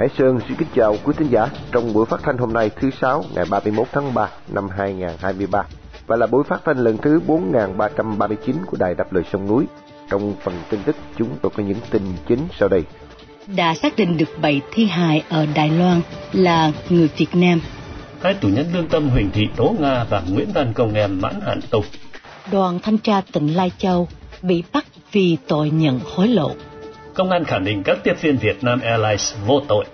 Hải Sơn xin kính chào quý thính giả trong buổi phát thanh hôm nay thứ sáu ngày 31 tháng 3 năm 2023 và là buổi phát thanh lần thứ 4339 của Đài Đáp Lời Sông Núi. Trong phần tin tức chúng tôi có những tin chính sau đây. Đã xác định được 7 thi hài ở Đài Loan là người Việt Nam. Hai tù nhân lương tâm Huỳnh Thị Tố Nga và Nguyễn Văn Công Em mãn hạn tù. Đoàn thanh tra tỉnh Lai Châu bị bắt vì tội nhận hối lộ. Công an khẳng định các tiếp viên Việt Nam Airlines vô tội.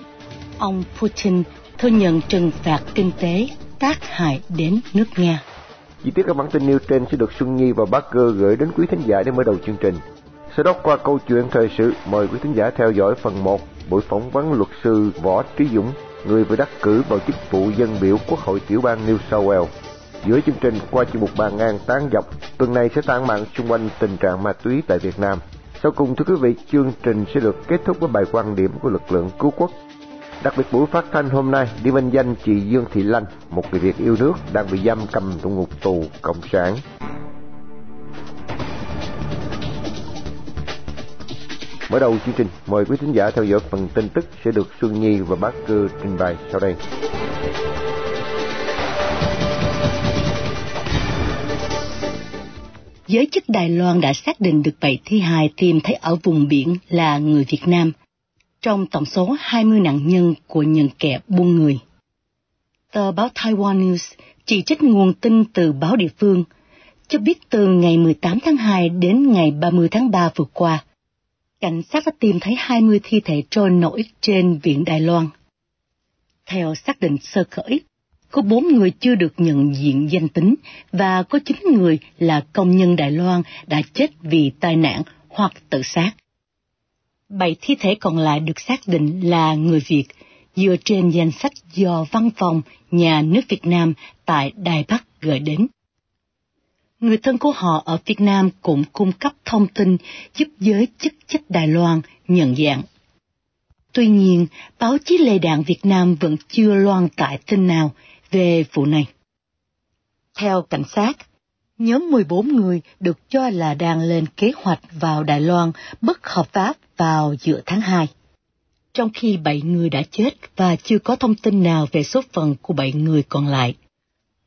Ông Putin thừa nhận trừng phạt kinh tế tác hại đến nước Nga. Chi tiết các bản tin nêu trên sẽ được Xuân Nhi và Bác Cơ gửi đến quý thính giả để mở đầu chương trình. Sau đó qua câu chuyện thời sự, mời quý thính giả theo dõi phần 1 buổi phỏng vấn luật sư Võ Trí Dũng, người vừa đắc cử vào chức vụ dân biểu Quốc hội tiểu bang New South Wales. Giữa chương trình qua chuyên mục bàn ngang tán dọc, tuần này sẽ tán mạng xung quanh tình trạng ma túy tại Việt Nam. Sau cùng thưa quý vị, chương trình sẽ được kết thúc với bài quan điểm của lực lượng cứu quốc. Đặc biệt buổi phát thanh hôm nay đi vinh danh chị Dương Thị Lanh, một người Việt yêu nước đang bị giam cầm trong ngục tù cộng sản. Mở đầu chương trình, mời quý thính giả theo dõi phần tin tức sẽ được Xuân Nhi và Bác Cư trình bày sau đây. Giới chức Đài Loan đã xác định được 7 thi hài tìm thấy ở vùng biển là người Việt Nam, trong tổng số 20 nạn nhân của những kẻ buôn người. Tờ báo Taiwan News chỉ trích nguồn tin từ báo địa phương, cho biết từ ngày 18 tháng 2 đến ngày 30 tháng 3 vừa qua, cảnh sát đã tìm thấy 20 thi thể trôi nổi trên biển Đài Loan. Theo xác định sơ khởi, có bốn người chưa được nhận diện danh tính và có chín người là công nhân Đài Loan đã chết vì tai nạn hoặc tự sát. Bảy thi thể còn lại được xác định là người Việt dựa trên danh sách do Văn phòng Nhà nước Việt Nam tại Đài Bắc gửi đến. Người thân của họ ở Việt Nam cũng cung cấp thông tin giúp giới chức trách Đài Loan nhận dạng. Tuy nhiên, báo chí lề đạn Việt Nam vẫn chưa loan tải tin nào về vụ này. Theo cảnh sát, nhóm 14 người được cho là đang lên kế hoạch vào Đài Loan bất hợp pháp vào giữa tháng 2. Trong khi 7 người đã chết và chưa có thông tin nào về số phận của 7 người còn lại.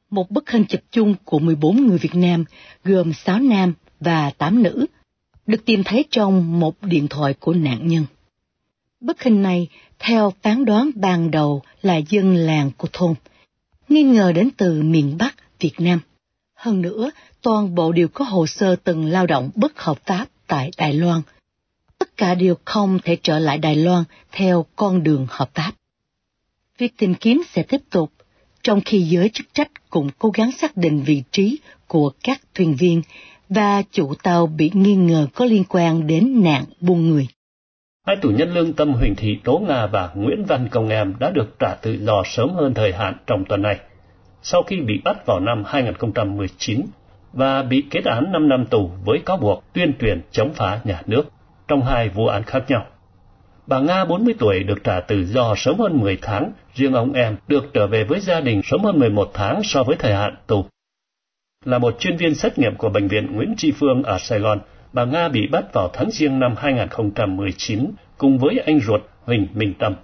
Một bức hình chụp chung của 14 người Việt Nam gồm 6 nam và 8 nữ được tìm thấy trong một điện thoại của nạn nhân. Bức hình này, theo phán đoán ban đầu là dân làng của thôn, nghi ngờ đến từ miền Bắc Việt Nam. Hơn nữa, toàn bộ đều có hồ sơ từng lao động bất hợp pháp tại Đài Loan. Tất cả đều không thể trở lại Đài Loan theo con đường hợp pháp. Việc tìm kiếm sẽ tiếp tục, trong khi giới chức trách cũng cố gắng xác định vị trí của các thuyền viên và chủ tàu bị nghi ngờ có liên quan đến nạn buôn người. Hai tù nhân lương tâm Huỳnh Thị Tố Nga và Nguyễn Văn Công Em đã được trả tự do sớm hơn thời hạn trong tuần này, sau khi bị bắt vào năm 2019 và bị kết án 5 năm tù với cáo buộc tuyên truyền chống phá nhà nước trong hai vụ án khác nhau. Bà Nga 40 tuổi được trả tự do sớm hơn 10 tháng, riêng ông em được trở về với gia đình sớm hơn 11 tháng so với thời hạn tù. Là một chuyên viên xét nghiệm của Bệnh viện Nguyễn Tri Phương ở Sài Gòn, bà Nga bị bắt vào tháng riêng năm 2019 cùng với anh ruột Huỳnh Minh Tâm.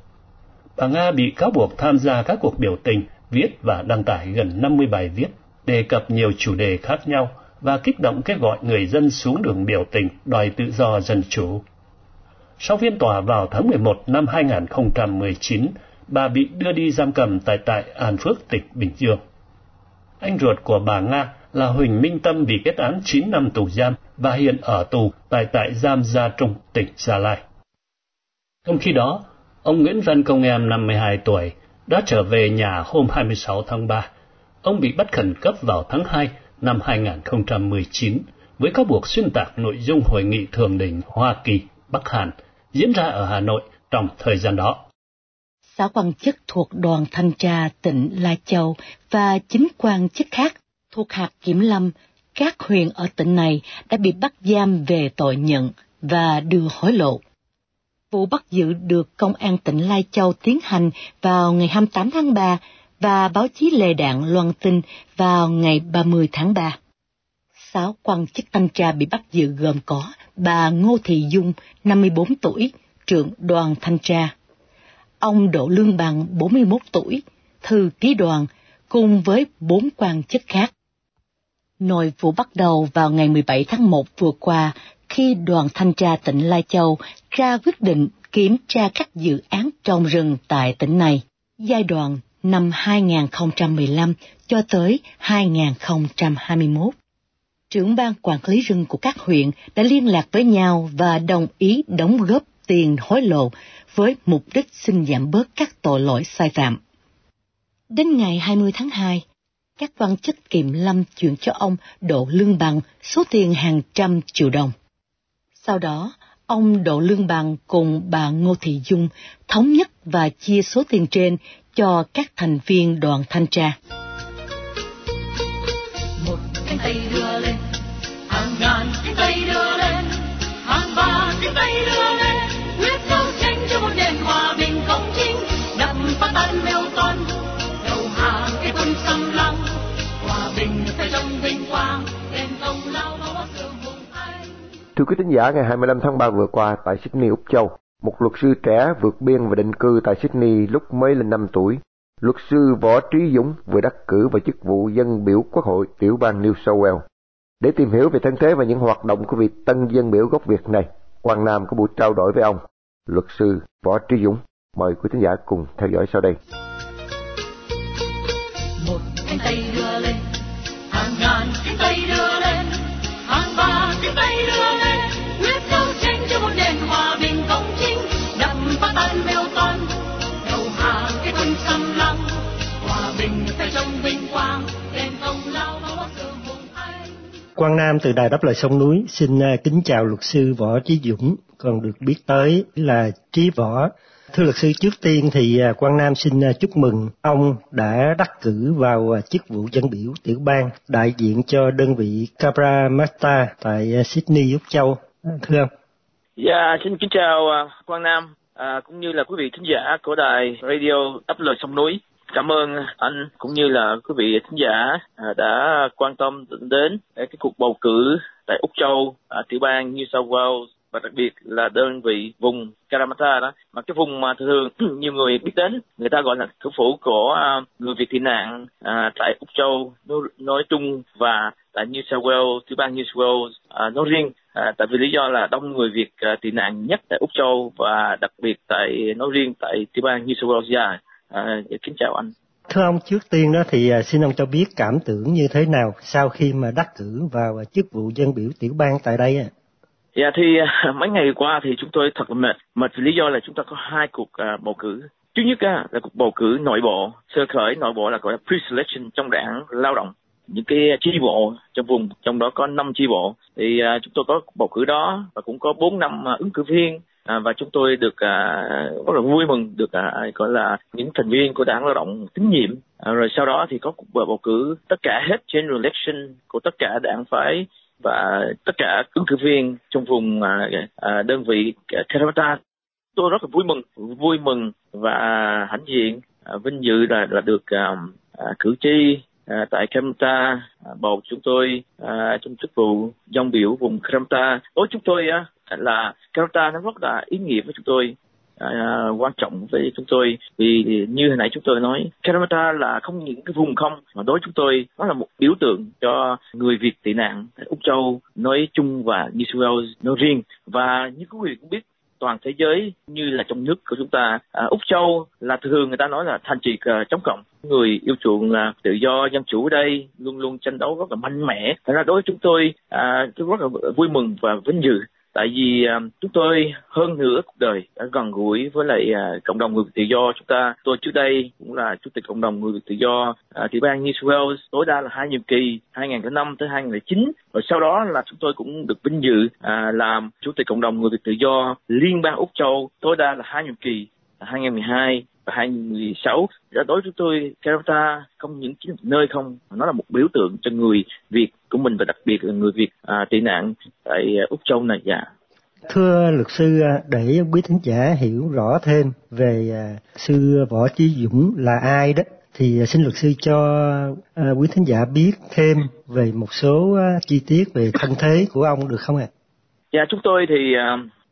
Bà Nga bị cáo buộc tham gia các cuộc biểu tình, viết và đăng tải gần 50 bài viết, đề cập nhiều chủ đề khác nhau và kích động kêu gọi người dân xuống đường biểu tình đòi tự do dân chủ. Sau phiên tòa vào tháng 11 năm 2019, bà bị đưa đi giam cầm tại tại An Phước, tỉnh Bình Dương. Anh ruột của bà Nga là Huỳnh Minh Tâm bị kết án 9 năm tù giam và hiện ở tù tại tại giam Gia Trung, tỉnh Gia Lai. Trong khi đó, ông Nguyễn Văn Công Em 52 tuổi đã trở về nhà hôm 26 tháng 3. Ông bị bắt khẩn cấp vào tháng 2 năm 2019 với cáo buộc xuyên tạc nội dung hội nghị thường đỉnh Hoa Kỳ Bắc Hàn diễn ra ở Hà Nội trong thời gian đó. Sáu quan chức thuộc đoàn thanh tra tỉnh Lai Châu và chính quan chức khác thuộc hạt kiểm lâm các huyện ở tỉnh này đã bị bắt giam về tội nhận và đưa hối lộ. Vụ bắt giữ được Công an tỉnh Lai Châu tiến hành vào ngày 28 tháng 3 và báo chí lề đạn loan tin vào ngày 30 tháng 3. Sáu quan chức thanh tra bị bắt giữ gồm có bà Ngô Thị Dung, 54 tuổi, trưởng đoàn thanh tra. ông Đỗ Lương Bằng 41 tuổi, thư ký đoàn, cùng với bốn quan chức khác. Nội vụ bắt đầu vào ngày 17 tháng 1 vừa qua khi đoàn thanh tra tỉnh Lai Châu ra quyết định kiểm tra các dự án trồng rừng tại tỉnh này, giai đoạn năm 2015 cho tới 2021. Trưởng ban quản lý rừng của các huyện đã liên lạc với nhau và đồng ý đóng góp tiền hối lộ với mục đích xin giảm bớt các tội lỗi sai phạm. Đến ngày 20 tháng 2, các quan chức kiểm lâm chuyển cho ông Đỗ Lương Bằng số tiền hàng trăm triệu đồng. Sau đó, ông Đỗ Lương Bằng cùng bà Ngô Thị Dung thống nhất và chia số tiền trên cho các thành viên đoàn thanh tra. Một cánh tay đưa lên, hàng ngàn cánh tay đưa lên, hàng ba cánh tay đưa Thưa quý thính giả, ngày 25 tháng 3 vừa qua tại Sydney, Úc Châu, một luật sư trẻ vượt biên và định cư tại Sydney lúc mới lên 5 tuổi. Luật sư Võ Trí Dũng vừa đắc cử vào chức vụ dân biểu Quốc hội tiểu bang New South Wales. Để tìm hiểu về thân thế và những hoạt động của vị tân dân biểu gốc Việt này, Quang Nam có buổi trao đổi với ông, luật sư Võ Trí Dũng. Mời quý thính giả cùng theo dõi sau đây. Một cánh tay đưa lên, hàng ngàn cánh tay đưa lên, hàng ba cánh tay đưa lên, cho một nền hòa bình công chính, đập phá tan mêu toan, đầu hàng cái quân xâm lăng, hòa bình sẽ trong vinh quang, đền công lao bao sự hùng anh. Quang Nam từ Đài Đáp Lời Sông Núi xin à, kính chào luật sư Võ Chí Dũng, còn được biết tới là Trí Võ. Thưa luật sư, trước tiên thì à, Quang Nam xin à, chúc mừng ông đã đắc cử vào chức vụ dân biểu tiểu bang đại diện cho đơn vị Cabra Mata tại Sydney, Úc Châu. Thưa ông. Dạ, xin kính chào à, Quang Nam à, cũng như là quý vị thính giả của đài radio ấp lời sông núi. Cảm ơn anh cũng như là quý vị thính giả à, đã quan tâm đến cái cuộc bầu cử tại Úc Châu, à, tiểu bang New South Wales và đặc biệt là đơn vị vùng Karamata đó mà cái vùng mà thường nhiều người biết đến người ta gọi là thủ phủ của à, người Việt tị nạn à, tại Úc Châu nói, nói chung và tại New South Wales, tiểu bang New South Wales à, nói riêng À, tại vì lý do là đông người Việt à, tị nạn nhất tại Úc Châu và đặc biệt tại nói riêng tại tiểu bang New South Wales. À, kính chào anh. Thưa ông, trước tiên đó thì à, xin ông cho biết cảm tưởng như thế nào sau khi mà đắc cử vào chức vụ dân biểu tiểu bang tại đây ạ? Dạ thì à, mấy ngày qua thì chúng tôi thật là mệt. Mệt vì lý do là chúng ta có hai cuộc uh, bầu cử. Thứ nhất là cuộc bầu cử nội bộ, sơ khởi nội bộ là gọi là pre-selection trong đảng lao động những cái chi bộ trong vùng trong đó có 5 chi bộ. Thì uh, chúng tôi có bầu cử đó và cũng có 4 năm uh, ứng cử viên à, và chúng tôi được à, rất là vui mừng được à, gọi là những thành viên của đảng lao động tín nhiệm. À, rồi sau đó thì có cuộc bầu cử tất cả hết general election của tất cả đảng phái và tất cả ứng cử viên trong vùng à, à, đơn vị kerala tôi rất là vui mừng vui mừng và hãnh diện à, vinh dự là là được à, à, cử tri à, tại Kremta à, bầu chúng tôi à, trong chức vụ dòng biểu vùng Kremta Đối chúng tôi à, là Kremta nó rất là ý nghĩa với chúng tôi. À, à, quan trọng với chúng tôi vì như hồi nãy chúng tôi nói Kremta là không những cái vùng không mà đối chúng tôi nó là một biểu tượng cho người Việt tị nạn tại Úc Châu nói chung và New South Wales nói riêng và như quý vị cũng biết toàn thế giới như là trong nước của chúng ta. À, úc châu là thường người ta nói là thành trì uh, chống cộng. Người yêu chuộng là tự do dân chủ ở đây luôn luôn tranh đấu rất là mạnh mẽ. Thành ra đối với chúng tôi à, tôi rất là vui mừng và vinh dự tại vì à, chúng tôi hơn nửa cuộc đời đã gần gũi với lại à, cộng đồng người tự do. Chúng ta, tôi trước đây cũng là chủ tịch cộng đồng người tự do à, tiểu bang New South Wales, tối đa là hai nhiệm kỳ 2005 tới 2009 rồi sau đó là chúng tôi cũng được vinh dự làm chủ tịch cộng đồng người Việt tự do liên bang Úc Châu, tối đa là hai nhiệm kỳ 2012 2016 đã đối với tôi Canada không những chỉ nơi không nó là một biểu tượng cho người Việt của mình và đặc biệt là người Việt à, tị nạn tại Úc Châu này dạ Thưa luật sư, à, để quý thính giả hiểu rõ thêm về à, sư Võ Chí Dũng là ai đó, thì xin luật sư cho à, quý thính giả biết thêm về một số chi tiết về thân thế của ông được không ạ? Dạ, chúng tôi thì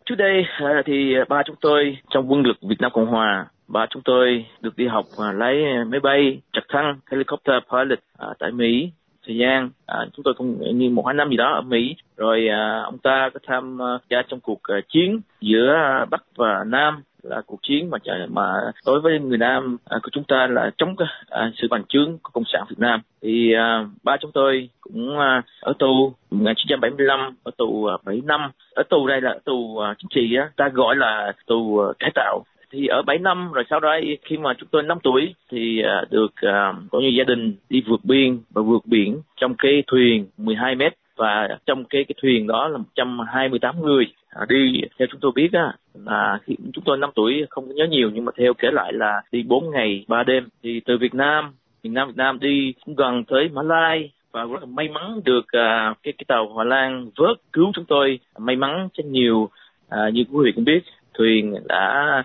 trước đây thì ba chúng tôi trong quân lực Việt Nam Cộng Hòa và chúng tôi được đi học à, lái máy bay trực thăng helicopter pilot à, tại Mỹ thời gian à, chúng tôi cũng như một hai năm gì đó ở Mỹ. Rồi à, ông ta có tham à, gia trong cuộc à, chiến giữa Bắc và Nam là cuộc chiến mà mà đối với người Nam à, của chúng ta là chống à, sự bành trướng của cộng sản Việt Nam. Thì à, ba chúng tôi cũng à, ở tù 1975 ở tù à, 7 năm. Ở tù đây là tù à, chính trị á. Ta gọi là tù à, cải tạo thì ở 7 năm rồi sau đó khi mà chúng tôi 5 tuổi thì à, được à, uh, có như gia đình đi vượt biên và vượt biển trong cái thuyền 12 mét. Và trong cái cái thuyền đó là 128 người à, đi theo chúng tôi biết á là khi chúng tôi 5 tuổi không nhớ nhiều nhưng mà theo kể lại là đi 4 ngày 3 đêm. Thì từ Việt Nam miền Nam Việt Nam đi cũng gần tới Mã Lai và rất là may mắn được uh, cái cái tàu Hòa Lan vớt cứu chúng tôi. May mắn rất nhiều uh, như quý vị cũng biết thuyền đã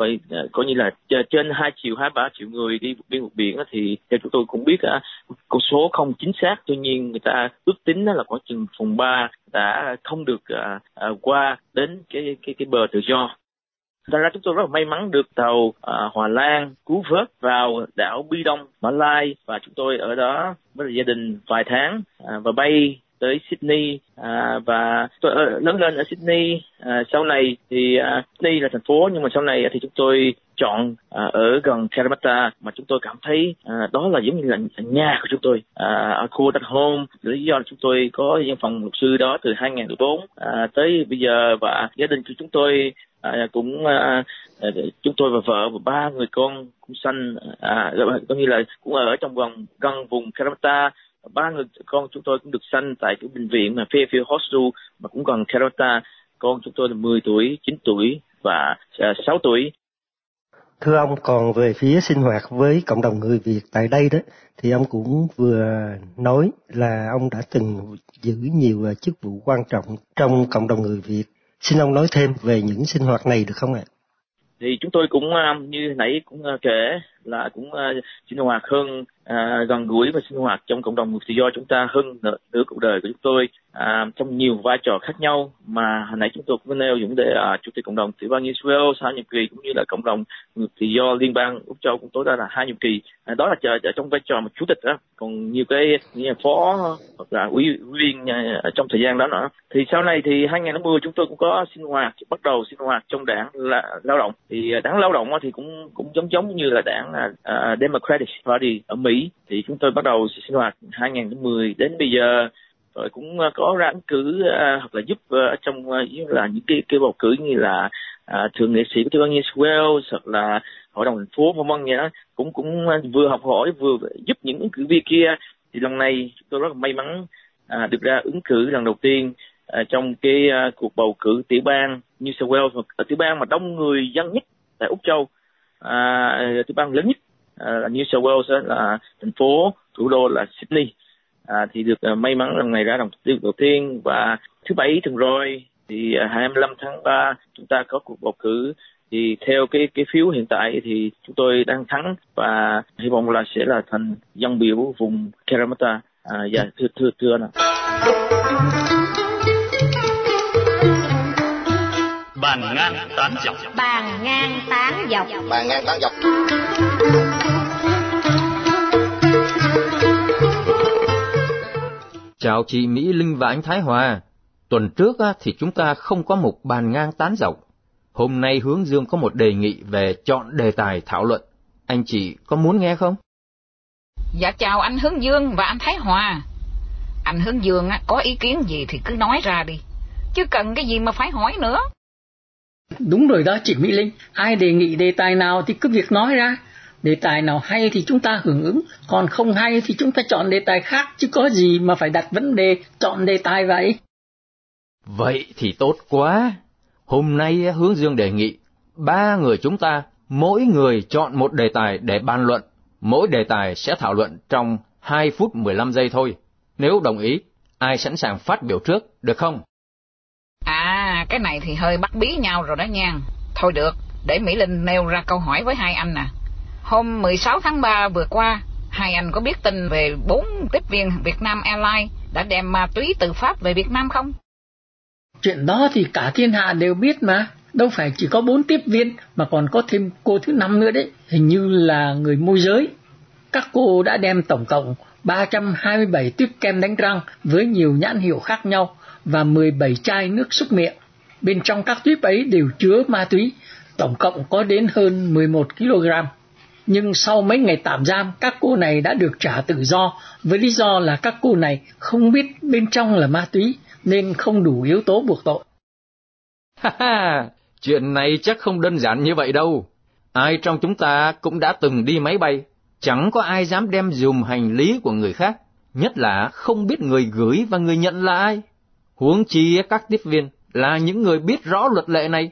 coi à, coi như là trên hai triệu hai ba triệu người đi biên vượt biển thì theo chúng tôi cũng biết con số không chính xác. Tuy nhiên người ta ước tính là có chừng phần ba đã không được à, à, qua đến cái cái cái bờ tự do. Thật ra chúng tôi rất là may mắn được tàu à, Hòa Lan cứu vớt vào đảo Bi Đông, Mã Lai và chúng tôi ở đó với gia đình vài tháng à, và bay tới Sydney à, và tôi ờ, lớn lên ở Sydney à, sau này thì à, Sydney là thành phố nhưng mà sau này thì chúng tôi chọn à, ở gần Caramata mà chúng tôi cảm thấy à, đó là giống như là nhà của chúng tôi. À, ở khu đất home lý do là chúng tôi có văn phòng luật sư đó từ 2014 à, tới bây giờ và gia đình của chúng tôi à, cũng à, à chúng tôi và vợ và ba người con cũng sanh à, à có như là cũng ở trong vòng gần vùng Caramata ba người con chúng tôi cũng được sanh tại cái bệnh viện mà Fairfield Hospital mà cũng còn Carota con chúng tôi là 10 tuổi 9 tuổi và 6 à, tuổi Thưa ông, còn về phía sinh hoạt với cộng đồng người Việt tại đây đó, thì ông cũng vừa nói là ông đã từng giữ nhiều à, chức vụ quan trọng trong cộng đồng người Việt. Xin ông nói thêm về những sinh hoạt này được không ạ? Thì chúng tôi cũng à, như nãy cũng kể là cũng ờ, sinh hoạt hơn à, gần gũi và sinh hoạt trong cộng đồng. Người tự do chúng ta hơn nửa, nửa cuộc đời của chúng tôi à, trong nhiều vai trò khác nhau mà hồi nãy chúng tôi cũng nêu những đề à, chủ tịch cộng đồng tiểu bang Israel sau nhiệm kỳ cũng như là cộng đồng người tự do liên bang úc châu cũng tối đa là hai nhiệm kỳ. À, đó là chờ, chờ trong vai trò một chủ tịch đó còn nhiều cái như là phó hoặc là ủy viên à, trong thời gian đó nữa. Thì sau này thì 2010 chúng tôi cũng có sinh hoạt bắt đầu sinh hoạt trong đảng là lao động. Thì à, đảng lao động thì cũng cũng giống giống như là đảng à, uh, Democratic Party ở Mỹ thì chúng tôi bắt đầu sinh hoạt 2010 đến bây giờ rồi cũng à, có ra ứng cử uh, hoặc là giúp uh, trong uh, là những cái cái bầu cử như là uh, thượng nghị sĩ của tiểu bang New South Wales hoặc là hội đồng thành phố vân vân vậy đó. Cũng cũng vừa học hỏi vừa giúp những ứng cử viên kia. Thì lần này tôi rất là may mắn uh, được ra ứng cử lần đầu tiên uh, trong cái uh, cuộc bầu cử tiểu bang New South Wales ở tiểu bang mà đông người dân nhất tại Úc Châu à, tiểu bang lớn nhất À, là New South Wales đó, là thành phố thủ đô là Sydney. À, thì được à, may mắn lần này ra đồng tiêu đầu tiên. Và thứ bảy tuần rồi thì à, 25 tháng 3 chúng ta có cuộc bầu cử. Thì theo cái cái phiếu hiện tại thì chúng tôi đang thắng và hy vọng là sẽ là thành dân biểu vùng Karamata à, dạ thưa thưa thưa nào. Bàn ngang tán dọc bàn ngang tán dọc bàn ngang tán dọc Chào chị Mỹ Linh và anh Thái Hòa. Tuần trước thì chúng ta không có một bàn ngang tán dọc. Hôm nay Hướng Dương có một đề nghị về chọn đề tài thảo luận. Anh chị có muốn nghe không? Dạ chào anh Hướng Dương và anh Thái Hòa. Anh Hướng Dương có ý kiến gì thì cứ nói ra đi. Chứ cần cái gì mà phải hỏi nữa. Đúng rồi đó chị Mỹ Linh. Ai đề nghị đề tài nào thì cứ việc nói ra. Đề tài nào hay thì chúng ta hưởng ứng. Còn không hay thì chúng ta chọn đề tài khác chứ có gì mà phải đặt vấn đề chọn đề tài vậy? Vậy thì tốt quá. Hôm nay hướng dương đề nghị ba người chúng ta mỗi người chọn một đề tài để bàn luận. Mỗi đề tài sẽ thảo luận trong 2 phút 15 giây thôi. Nếu đồng ý ai sẵn sàng phát biểu trước được không? À cái này thì hơi bắt bí nhau rồi đó nha thôi được để mỹ linh nêu ra câu hỏi với hai anh nè Hôm 16 tháng 3 vừa qua, hai anh có biết tin về bốn tiếp viên Việt Nam Airlines đã đem ma túy từ Pháp về Việt Nam không? Chuyện đó thì cả thiên hạ đều biết mà. đâu phải chỉ có bốn tiếp viên mà còn có thêm cô thứ năm nữa đấy, hình như là người môi giới. Các cô đã đem tổng cộng 327 tuyếp kem đánh răng với nhiều nhãn hiệu khác nhau và 17 chai nước súc miệng. Bên trong các tuyếp ấy đều chứa ma túy, tổng cộng có đến hơn 11 kg. Nhưng sau mấy ngày tạm giam, các cô này đã được trả tự do với lý do là các cô này không biết bên trong là ma túy nên không đủ yếu tố buộc tội. Ha ha, chuyện này chắc không đơn giản như vậy đâu. Ai trong chúng ta cũng đã từng đi máy bay, chẳng có ai dám đem dùm hành lý của người khác, nhất là không biết người gửi và người nhận là ai. Huống chi các tiếp viên là những người biết rõ luật lệ này.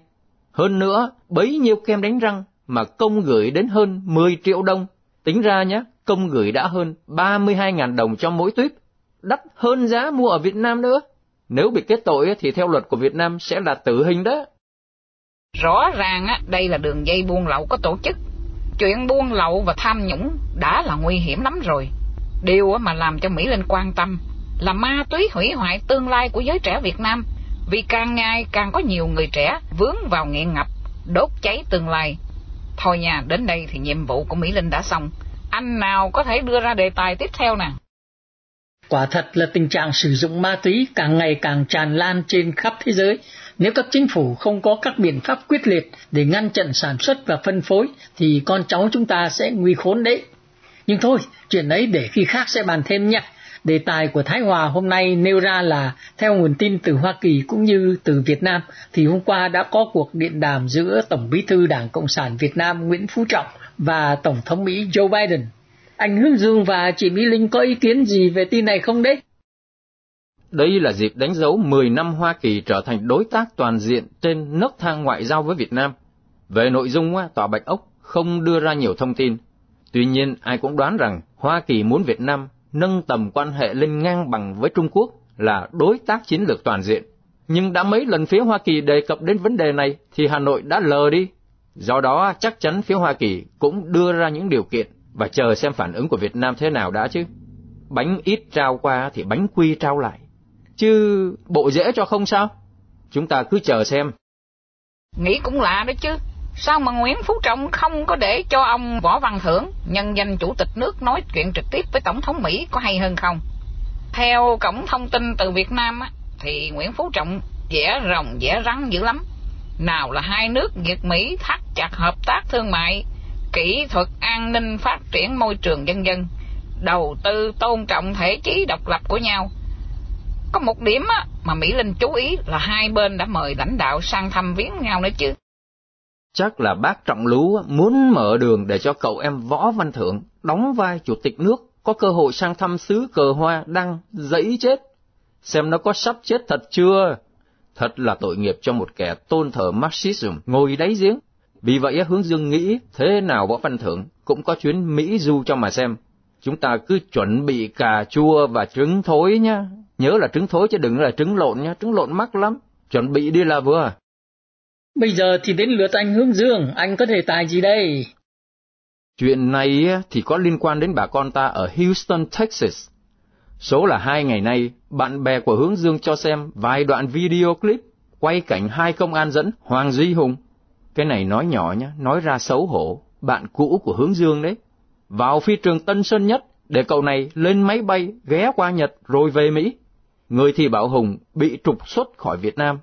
Hơn nữa, bấy nhiêu kem đánh răng mà công gửi đến hơn 10 triệu đồng. Tính ra nhé, công gửi đã hơn 32.000 đồng cho mỗi tuyếp, đắt hơn giá mua ở Việt Nam nữa. Nếu bị kết tội thì theo luật của Việt Nam sẽ là tử hình đó. Rõ ràng á, đây là đường dây buôn lậu có tổ chức. Chuyện buôn lậu và tham nhũng đã là nguy hiểm lắm rồi. Điều mà làm cho Mỹ Linh quan tâm là ma túy hủy hoại tương lai của giới trẻ Việt Nam vì càng ngày càng có nhiều người trẻ vướng vào nghiện ngập, đốt cháy tương lai. Thôi nha, đến đây thì nhiệm vụ của Mỹ Linh đã xong. Anh nào có thể đưa ra đề tài tiếp theo nè? Quả thật là tình trạng sử dụng ma túy càng ngày càng tràn lan trên khắp thế giới. Nếu các chính phủ không có các biện pháp quyết liệt để ngăn chặn sản xuất và phân phối thì con cháu chúng ta sẽ nguy khốn đấy. Nhưng thôi, chuyện ấy để khi khác sẽ bàn thêm nhé. Đề tài của Thái Hòa hôm nay nêu ra là theo nguồn tin từ Hoa Kỳ cũng như từ Việt Nam thì hôm qua đã có cuộc điện đàm giữa Tổng bí thư Đảng Cộng sản Việt Nam Nguyễn Phú Trọng và Tổng thống Mỹ Joe Biden. Anh Hương Dương và chị Mỹ Linh có ý kiến gì về tin này không đấy? Đây là dịp đánh dấu 10 năm Hoa Kỳ trở thành đối tác toàn diện trên nấc thang ngoại giao với Việt Nam. Về nội dung, Tòa Bạch Ốc không đưa ra nhiều thông tin. Tuy nhiên, ai cũng đoán rằng Hoa Kỳ muốn Việt Nam nâng tầm quan hệ lên ngang bằng với Trung Quốc là đối tác chiến lược toàn diện. Nhưng đã mấy lần phía Hoa Kỳ đề cập đến vấn đề này thì Hà Nội đã lờ đi. Do đó, chắc chắn phía Hoa Kỳ cũng đưa ra những điều kiện và chờ xem phản ứng của Việt Nam thế nào đã chứ. Bánh ít trao qua thì bánh quy trao lại. Chứ bộ dễ cho không sao? Chúng ta cứ chờ xem. Nghĩ cũng lạ đó chứ. Sao mà Nguyễn Phú Trọng không có để cho ông Võ Văn Thưởng, nhân danh chủ tịch nước nói chuyện trực tiếp với Tổng thống Mỹ có hay hơn không? Theo cổng thông tin từ Việt Nam á, thì Nguyễn Phú Trọng vẽ rồng vẽ rắn dữ lắm. Nào là hai nước Việt Mỹ thắt chặt hợp tác thương mại, kỹ thuật an ninh phát triển môi trường dân dân, đầu tư tôn trọng thể chí độc lập của nhau. Có một điểm á, mà Mỹ Linh chú ý là hai bên đã mời lãnh đạo sang thăm viếng nhau nữa chứ. Chắc là bác Trọng Lú muốn mở đường để cho cậu em Võ Văn Thưởng đóng vai chủ tịch nước có cơ hội sang thăm xứ cờ hoa đang dẫy chết. Xem nó có sắp chết thật chưa? Thật là tội nghiệp cho một kẻ tôn thờ Marxism ngồi đáy giếng. Vì vậy hướng dương nghĩ thế nào Võ Văn Thưởng cũng có chuyến Mỹ du cho mà xem. Chúng ta cứ chuẩn bị cà chua và trứng thối nhá. Nhớ là trứng thối chứ đừng là trứng lộn nhá, trứng lộn mắc lắm. Chuẩn bị đi là vừa. Bây giờ thì đến lượt anh Hướng Dương, anh có thể tài gì đây? Chuyện này thì có liên quan đến bà con ta ở Houston, Texas. Số là hai ngày nay, bạn bè của Hướng Dương cho xem vài đoạn video clip quay cảnh hai công an dẫn Hoàng Duy Hùng. Cái này nói nhỏ nhá, nói ra xấu hổ, bạn cũ của Hướng Dương đấy. Vào phi trường Tân Sơn Nhất để cậu này lên máy bay ghé qua Nhật rồi về Mỹ. Người thì bảo Hùng bị trục xuất khỏi Việt Nam.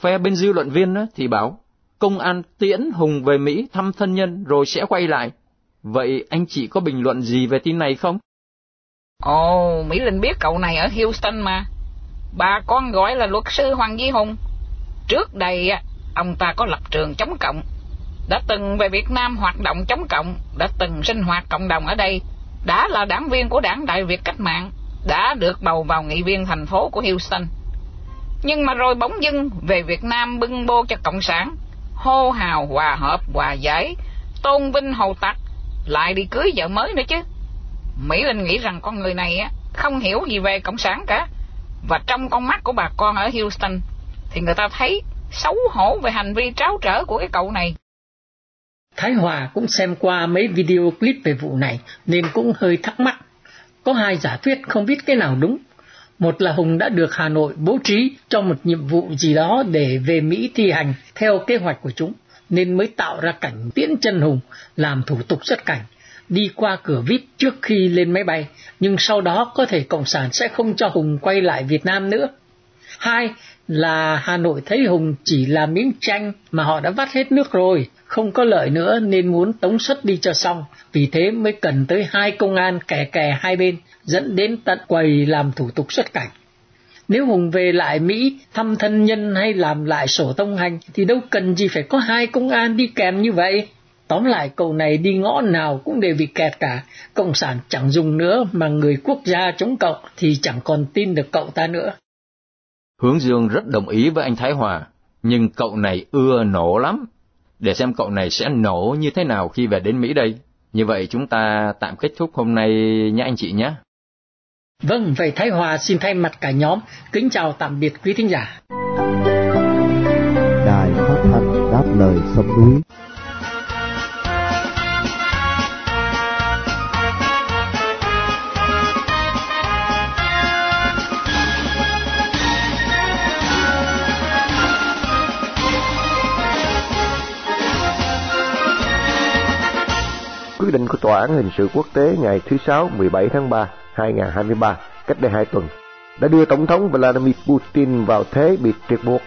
Phe bên dư luận viên thì bảo công an tiễn Hùng về Mỹ thăm thân nhân rồi sẽ quay lại. Vậy anh chị có bình luận gì về tin này không? Ồ, Mỹ Linh biết cậu này ở Houston mà. Bà con gọi là luật sư Hoàng Duy Hùng. Trước đây, ông ta có lập trường chống cộng. Đã từng về Việt Nam hoạt động chống cộng, đã từng sinh hoạt cộng đồng ở đây, đã là đảng viên của đảng Đại Việt Cách Mạng, đã được bầu vào nghị viên thành phố của Houston. Nhưng mà rồi bỗng dưng về Việt Nam bưng bô cho Cộng sản, hô hào hòa hợp hòa giải, tôn vinh hầu tặc, lại đi cưới vợ mới nữa chứ. Mỹ Linh nghĩ rằng con người này á không hiểu gì về cộng sản cả. Và trong con mắt của bà con ở Houston thì người ta thấy xấu hổ về hành vi tráo trở của cái cậu này. Thái Hòa cũng xem qua mấy video clip về vụ này nên cũng hơi thắc mắc. Có hai giả thuyết không biết cái nào đúng. Một là Hùng đã được Hà Nội bố trí cho một nhiệm vụ gì đó để về Mỹ thi hành theo kế hoạch của chúng, nên mới tạo ra cảnh tiễn chân Hùng làm thủ tục xuất cảnh, đi qua cửa vip trước khi lên máy bay, nhưng sau đó có thể Cộng sản sẽ không cho Hùng quay lại Việt Nam nữa. Hai là Hà Nội thấy Hùng chỉ là miếng tranh mà họ đã vắt hết nước rồi, không có lợi nữa nên muốn tống xuất đi cho xong, vì thế mới cần tới hai công an kè kè hai bên, dẫn đến tận quầy làm thủ tục xuất cảnh. Nếu Hùng về lại Mỹ thăm thân nhân hay làm lại sổ tông hành thì đâu cần gì phải có hai công an đi kèm như vậy. Tóm lại cậu này đi ngõ nào cũng đều bị kẹt cả, Cộng sản chẳng dùng nữa mà người quốc gia chống cậu thì chẳng còn tin được cậu ta nữa. Hướng Dương rất đồng ý với anh Thái Hòa, nhưng cậu này ưa nổ lắm. Để xem cậu này sẽ nổ như thế nào khi về đến Mỹ đây. Như vậy chúng ta tạm kết thúc hôm nay nhé anh chị nhé. Vâng, vậy Thái Hòa xin thay mặt cả nhóm kính chào tạm biệt quý thính giả. Đài phát thanh đáp lời sông núi quyết định của Tòa án Hình sự Quốc tế ngày thứ Sáu 17 tháng 3 2023 cách đây hai tuần đã đưa Tổng thống Vladimir Putin vào thế bị triệt buộc.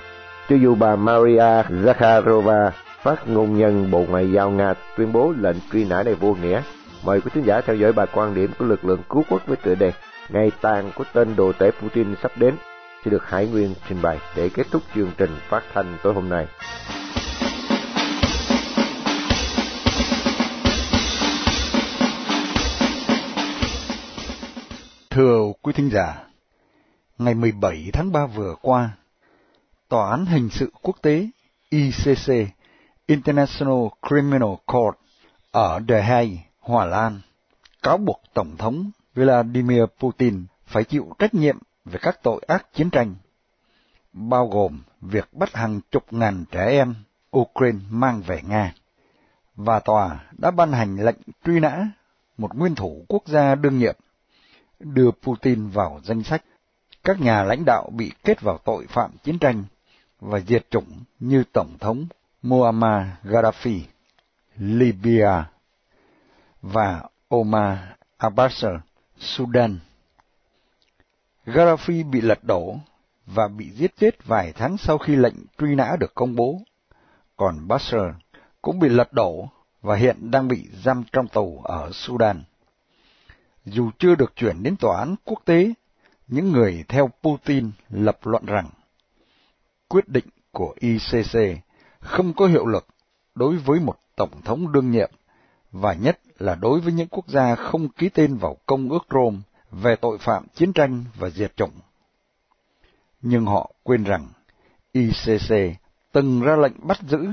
Cho dù bà Maria Zakharova, phát ngôn nhân Bộ Ngoại giao Nga tuyên bố lệnh truy nã này vô nghĩa. Mời quý khán giả theo dõi bài quan điểm của lực lượng cứu quốc với tựa đề Ngày tàn của tên đồ tể Putin sắp đến sẽ được Hải Nguyên trình bày để kết thúc chương trình phát thanh tối hôm nay. Thưa quý thính giả, ngày 17 tháng 3 vừa qua, Tòa án Hình sự Quốc tế ICC International Criminal Court ở The Hague, Hòa Lan, cáo buộc Tổng thống Vladimir Putin phải chịu trách nhiệm về các tội ác chiến tranh, bao gồm việc bắt hàng chục ngàn trẻ em Ukraine mang về Nga. Và tòa đã ban hành lệnh truy nã một nguyên thủ quốc gia đương nhiệm đưa Putin vào danh sách các nhà lãnh đạo bị kết vào tội phạm chiến tranh và diệt chủng như Tổng thống Muammar Gaddafi, Libya và Omar al-Bashir, Sudan. Gaddafi bị lật đổ và bị giết chết vài tháng sau khi lệnh truy nã được công bố, còn Bashir cũng bị lật đổ và hiện đang bị giam trong tù ở Sudan. Dù chưa được chuyển đến tòa án quốc tế, những người theo Putin lập luận rằng quyết định của ICC không có hiệu lực đối với một tổng thống đương nhiệm và nhất là đối với những quốc gia không ký tên vào Công ước Rome về tội phạm chiến tranh và diệt chủng. Nhưng họ quên rằng ICC từng ra lệnh bắt giữ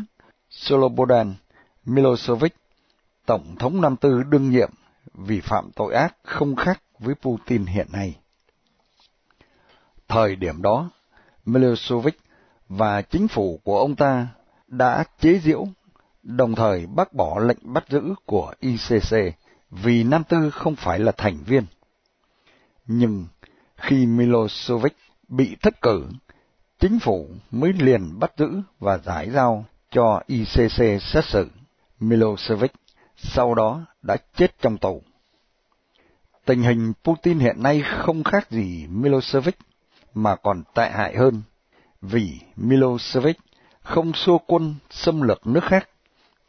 Slobodan Milosevic, Tổng thống năm tư đương nhiệm vì phạm tội ác không khác với Putin hiện nay. Thời điểm đó, Milosevic và chính phủ của ông ta đã chế giễu, đồng thời bác bỏ lệnh bắt giữ của ICC vì Nam Tư không phải là thành viên. Nhưng khi Milosevic bị thất cử, chính phủ mới liền bắt giữ và giải giao cho ICC xét xử. Milosevic sau đó đã chết trong tù. Tình hình Putin hiện nay không khác gì Milosevic, mà còn tệ hại hơn, vì Milosevic không xua quân xâm lược nước khác,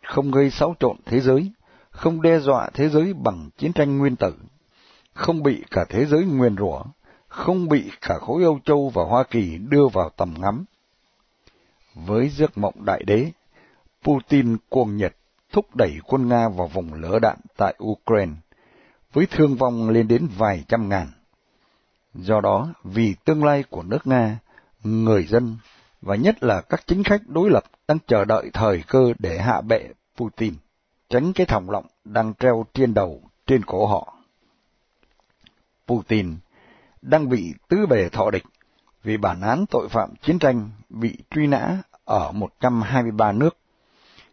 không gây xáo trộn thế giới, không đe dọa thế giới bằng chiến tranh nguyên tử, không bị cả thế giới nguyền rủa, không bị cả khối Âu Châu và Hoa Kỳ đưa vào tầm ngắm. Với giấc mộng đại đế, Putin cuồng nhiệt thúc đẩy quân Nga vào vùng lửa đạn tại Ukraine, với thương vong lên đến vài trăm ngàn. Do đó, vì tương lai của nước Nga, người dân và nhất là các chính khách đối lập đang chờ đợi thời cơ để hạ bệ Putin, tránh cái thòng lọng đang treo trên đầu, trên cổ họ. Putin đang bị tứ bề thọ địch vì bản án tội phạm chiến tranh bị truy nã ở 123 nước.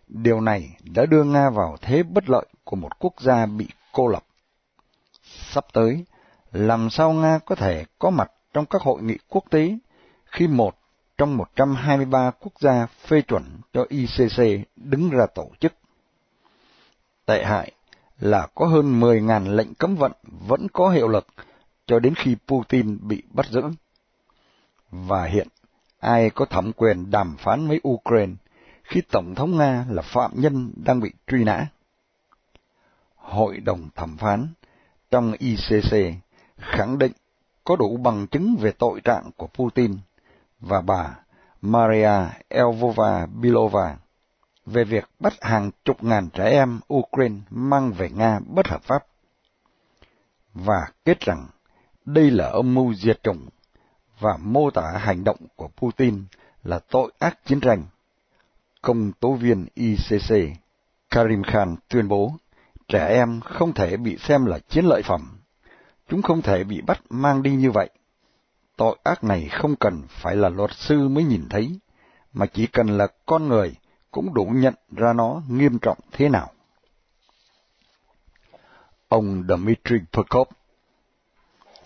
Điều này đã đưa Nga vào thế bất lợi của một quốc gia bị cô lập. Sắp tới, làm sao Nga có thể có mặt trong các hội nghị quốc tế khi một trong 123 quốc gia phê chuẩn cho ICC đứng ra tổ chức. Tệ hại là có hơn 10.000 lệnh cấm vận vẫn có hiệu lực cho đến khi Putin bị bắt giữ. Và hiện, ai có thẩm quyền đàm phán với Ukraine khi Tổng thống Nga là phạm nhân đang bị truy nã? Hội đồng thẩm phán trong ICC khẳng định có đủ bằng chứng về tội trạng của Putin và bà Maria Elvova Bilova về việc bắt hàng chục ngàn trẻ em Ukraine mang về Nga bất hợp pháp. Và kết rằng đây là âm mưu diệt chủng và mô tả hành động của Putin là tội ác chiến tranh. Công tố viên ICC Karim Khan tuyên bố trẻ em không thể bị xem là chiến lợi phẩm. Chúng không thể bị bắt mang đi như vậy. Tội ác này không cần phải là luật sư mới nhìn thấy, mà chỉ cần là con người cũng đủ nhận ra nó nghiêm trọng thế nào. Ông Dmitry Peskov,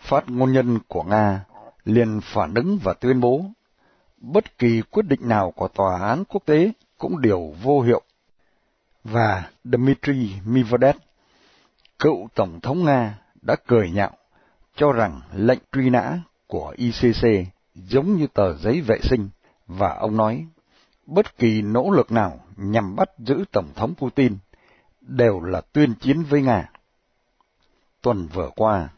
phát ngôn nhân của Nga, liền phản ứng và tuyên bố, bất kỳ quyết định nào của tòa án quốc tế cũng đều vô hiệu. Và Dmitry Medvedev, cựu tổng thống Nga, đã cười nhạo, cho rằng lệnh truy nã của ICC giống như tờ giấy vệ sinh, và ông nói, bất kỳ nỗ lực nào nhằm bắt giữ Tổng thống Putin đều là tuyên chiến với Nga. Tuần vừa qua,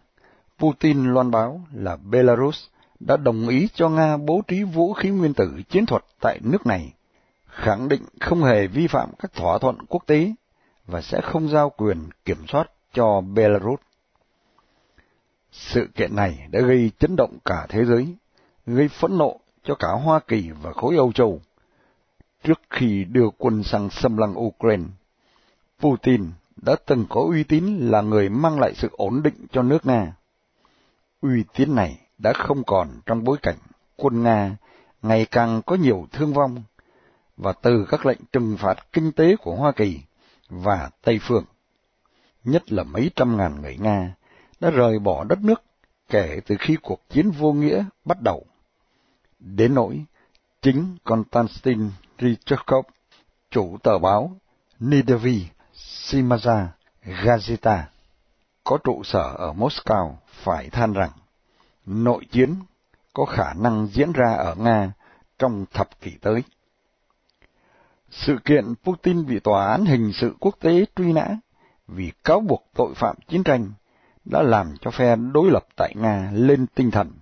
Putin loan báo là Belarus đã đồng ý cho Nga bố trí vũ khí nguyên tử chiến thuật tại nước này, khẳng định không hề vi phạm các thỏa thuận quốc tế và sẽ không giao quyền kiểm soát cho Belarus. Sự kiện này đã gây chấn động cả thế giới, gây phẫn nộ cho cả Hoa Kỳ và khối Âu Châu. Trước khi đưa quân sang xâm lăng Ukraine, Putin đã từng có uy tín là người mang lại sự ổn định cho nước Nga. Uy tín này đã không còn trong bối cảnh quân Nga ngày càng có nhiều thương vong, và từ các lệnh trừng phạt kinh tế của Hoa Kỳ và Tây Phương, nhất là mấy trăm ngàn người Nga đã rời bỏ đất nước kể từ khi cuộc chiến vô nghĩa bắt đầu. Đến nỗi, chính Konstantin Rychakov, chủ tờ báo Nidavi Simaza Gazeta, có trụ sở ở Moscow phải than rằng nội chiến có khả năng diễn ra ở Nga trong thập kỷ tới. Sự kiện Putin bị tòa án hình sự quốc tế truy nã vì cáo buộc tội phạm chiến tranh đã làm cho phe đối lập tại Nga lên tinh thần.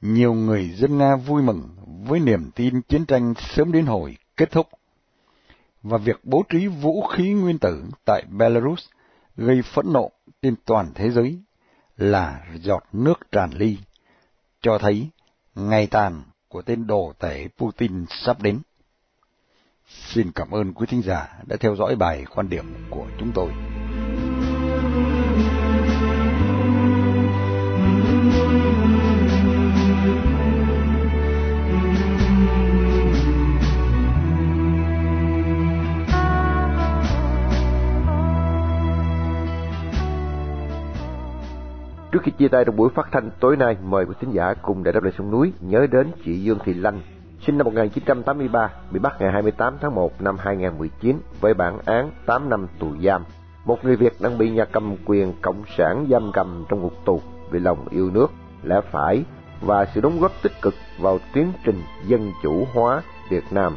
Nhiều người dân Nga vui mừng với niềm tin chiến tranh sớm đến hồi kết thúc. Và việc bố trí vũ khí nguyên tử tại Belarus gây phẫn nộ trên toàn thế giới là giọt nước tràn ly, cho thấy ngày tàn của tên đồ tể Putin sắp đến. Xin cảm ơn quý thính giả đã theo dõi bài quan điểm của chúng tôi. Trước khi chia tay trong buổi phát thanh tối nay, mời quý thính giả cùng để đáp lời sông núi nhớ đến chị Dương Thị Lanh, sinh năm 1983, bị bắt ngày 28 tháng 1 năm 2019 với bản án 8 năm tù giam. Một người Việt đang bị nhà cầm quyền cộng sản giam cầm trong ngục tù vì lòng yêu nước, lẽ phải và sự đóng góp tích cực vào tiến trình dân chủ hóa Việt Nam.